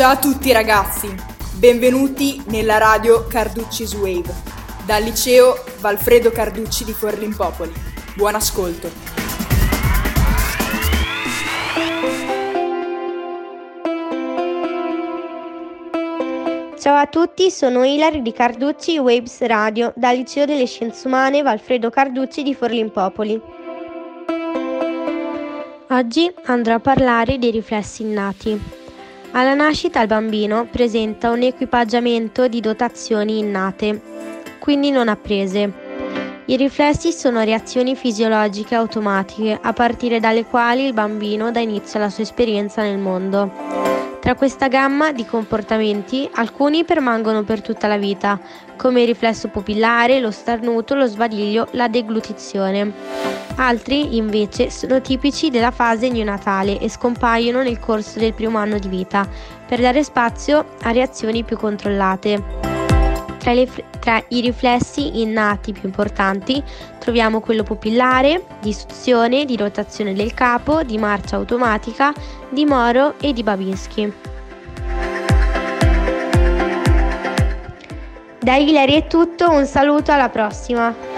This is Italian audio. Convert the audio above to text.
Ciao a tutti ragazzi, benvenuti nella radio Carducci's Wave, dal liceo Valfredo Carducci di Forlimpopoli. Buon ascolto. Ciao a tutti, sono Ilari di Carducci Waves Radio, dal Liceo delle Scienze Umane Valfredo Carducci di Forlimpopoli. Oggi andrò a parlare dei riflessi innati. Alla nascita il bambino presenta un equipaggiamento di dotazioni innate, quindi non apprese. I riflessi sono reazioni fisiologiche automatiche a partire dalle quali il bambino dà inizio alla sua esperienza nel mondo. Tra questa gamma di comportamenti alcuni permangono per tutta la vita, come il riflesso pupillare, lo starnuto, lo sbadiglio, la deglutizione. Altri, invece, sono tipici della fase neonatale e scompaiono nel corso del primo anno di vita, per dare spazio a reazioni più controllate. Tra, le, tra, i riflessi innati più importanti troviamo quello pupillare, di suzione, di rotazione del capo, di marcia automatica, di Moro e di Babinski. Da Hilary è tutto, un saluto alla prossima!